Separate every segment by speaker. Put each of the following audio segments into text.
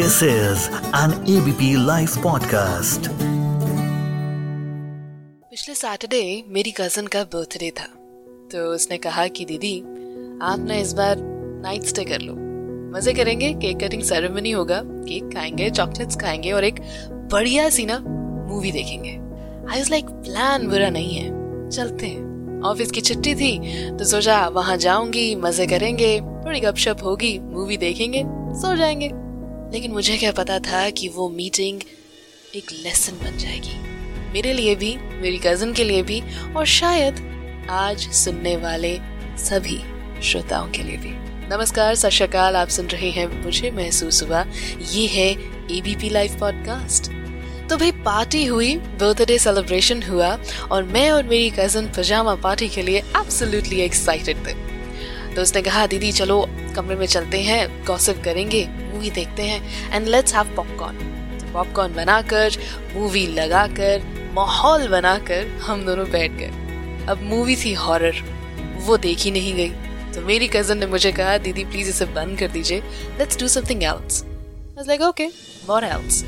Speaker 1: This is an ABP Life podcast.
Speaker 2: पिछले Saturday मेरी cousin का बर्थडे था। तो उसने कहा कि दीदी, आप ना इस बार नाइट स्टे कर लो। मज़े करेंगे केक कटिंग सेरेमनी होगा केक खाएँगे चॉकलेट्स खाएँगे और एक बढ़िया सी ना मूवी देखेंगे। आई वाज लाइक प्लान बुरा नहीं है, चलते हैं। ऑफ़िस की छुट्टी थी तो सोचा, वहाँ जाऊँगी, मज़े करेंगे, थोड़ी गपशप होगी मूवी देखेंगे, सो जाएँगे। लेकिन मुझे क्या पता था कि वो मीटिंग एक लेसन बन जाएगी। मेरे लिए भी, मेरी कज़न के लिए भी, और शायद आज सुनने वाले सभी श्रोताओं के लिए भी। नमस्कार, सत आप सुन रहे हैं मुझे महसूस हुआ। ये है एबीपी लाइव पॉडकास्ट तो भाई पार्टी हुई बर्थडे सेलिब्रेशन हुआ, और मैं और मेरी कज़न पजामा पार्टी के लिए एक्साइटेड थे। तो उसने कहा, दीदी, चलो, कमरे में चलते हैं गॉसिप करेंगे। मूवी देखते हैं एंड लेट्स हैव पॉपकॉर्न तो पॉपकॉर्न बनाकर मूवी लगाकर माहौल बनाकर हम दोनों बैठ गए अब मूवी थी हॉरर वो देखी नहीं गई। तो मेरी कज़न ने मुझे कहा दीदी प्लीज़ इसे बंद कर दीजिए। Let's do something else was like, okay, what else?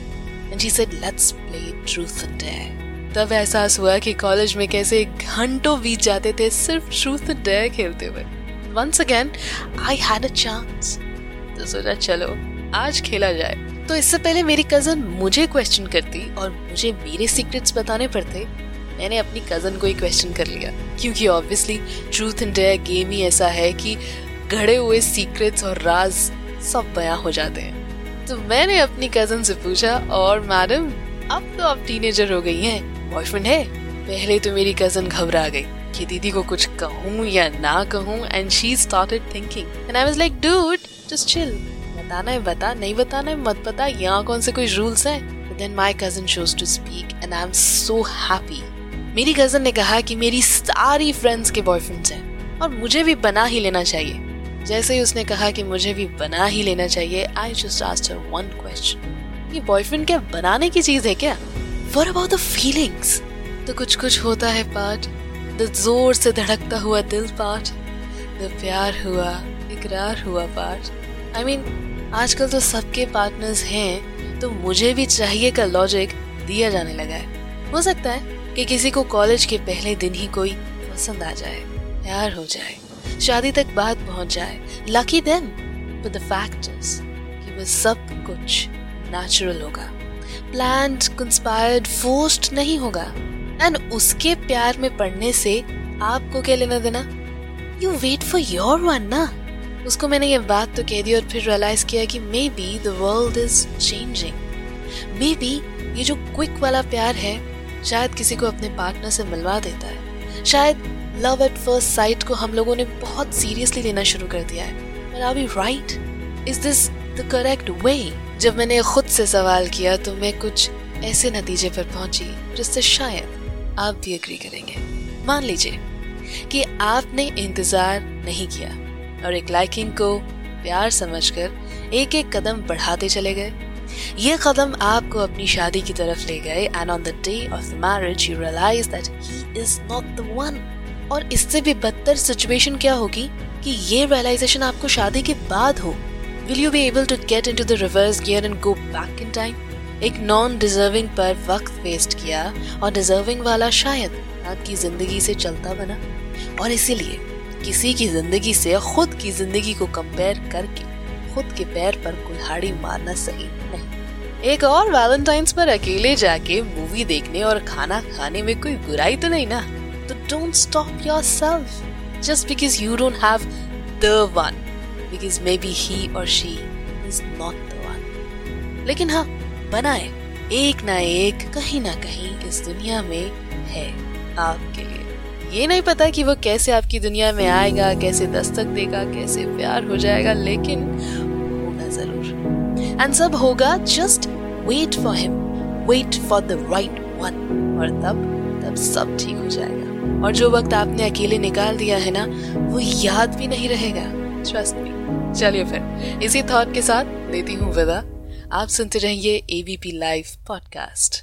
Speaker 2: And she said, let's play truth or dare. तब एहसास हुआ कि कॉलेज में कैसे घंटों बीत जाते थे सिर्फ़ ट्रूथ और डेयर खेलते हुए। Once again I had a chance तो सोचा चलो आज खेला जाए। तो इससे पहले मेरी कज़न मुझे क्वेश्चन करती और मुझे मेरे सीक्रेट्स बताने पड़ते। मैंने अपनी कज़न को ही क्वेश्चन कर लिया। क्योंकि obviously truth and dare game ही ऐसा है कि घड़े हुए सीक्रेट्स और राज सब बयां हो जाते हैं। तो मैंने अपनी कज़न से पूछा, और मैडम अब तो आप टीनेजर हो गई हैं बॉयफ्रेंड है? पहले तो मेरी कज़न घबरा गई कि दीदी को कुछ कहूँ या ना कहूँ and she started thinking and I was like dude just chill बताना है, बता, नहीं बताना है, मत बता, यहाँ कौन से कोई रूल्स हैं? Then my cousin chose to speak and I am so happy मेरी कज़न ने कहा कि मेरी सारी फ्रेंड्स के बॉयफ्रेंड्स हैं और मुझे भी बना ही लेना चाहिए। जैसे ही उसने कहा कि मुझे भी बना ही लेना चाहिए I just asked her one question ये बॉयफ्रेंड क्या बनाने की चीज़ है क्या? व्हाट अबाउट द फीलिंग्स तो कुछ कुछ होता है पार्ट द ज़ोर से धड़कता हुआ दिल पार्ट द प्यार हुआ, इकरार हुआ पार्ट आई मीन आजकल तो सबके पार्टनर्स हैं तो मुझे भी चाहिए का लॉजिक दिया जाने लगा है। हो सकता है कि किसी को कॉलेज के पहले दिन ही कोई पसंद आ जाए प्यार हो जाए, शादी तक बात पहुँच जाए। Lucky then but the fact is कि वो सब कुछ नेचुरल होगा। प्लान्ड कंस्पायर्ड फोर्स्ड नहीं होगा। एंड उसके प्यार में पड़ने से आपको क्या लेना देना? You wait for your one ना? उसको मैंने ये बात तो कह दी और फिर रियलाइज़ किया कि maybe the world is changing maybe ये जो क्विक वाला प्यार है, शायद किसी को अपने पार्टनर से मिलवा देता है। शायद लव एट फ़र्स्ट साइट को हम लोगों ने बहुत सीरियसली लेना शुरू कर दिया है। पर are we right is this the correct way जब मैंने खुद से सवाल किया तो मैं कुछ ऐसे नतीजे पर पहुँची, जिससे शायद आप भी अग्री करेंगे। मान लीजिए कि आपने इंतज़ार नहीं किया। और एक लाइकिंग को प्यार समझकर एक एक कदम बढ़ाते चले गए। ये कदम आपको अपनी शादी की तरफ़ ले गए and on the day of the marriage you realise that he is not the one और इससे भी बदतर सिचुएशन क्या होगी कि ये रियलाइजेशन आपको शादी के बाद हो। Will you be able to get into the reverse gear and go back in time एक नॉन डिजर्विंग पर वक्त वेस्ट किया और डिजर्विंग वाला शायद आपकी ज़िंदगी से चलता बना। और इसीलिए किसी की ज़िंदगी से खुद की ज़िंदगी को कंपेयर करके खुद के पैर पर कुल्हाड़ी मारना सही नहीं। एक और वैलेंटाइंस पर अकेले जाके मूवी देखने और खाना खाने में कोई बुराई तो नहीं ना? तो don't stop yourself just because you don't have the one because maybe he और she is not the one लेकिन हाँ। बनाए एक ना एक, कहीं ना कहीं इस दुनिया में है आपके लिए। ये नहीं पता कि वो कैसे आपकी दुनिया में आएगा, कैसे दस्तक देगा, कैसे प्यार हो जाएगा, लेकिन होगा ज़रूर। एंड सब होगा just wait for him wait for the right one और तब तब सब ठीक हो जाएगा। और जो वक्त आपने अकेले निकाल दिया है ना, वो याद भी नहीं रहेगा। ट्रस्ट मी चलिए फिर, इसी थॉट के साथ लेती हूँ विदा। आप सुनते रहिए ABP live podcast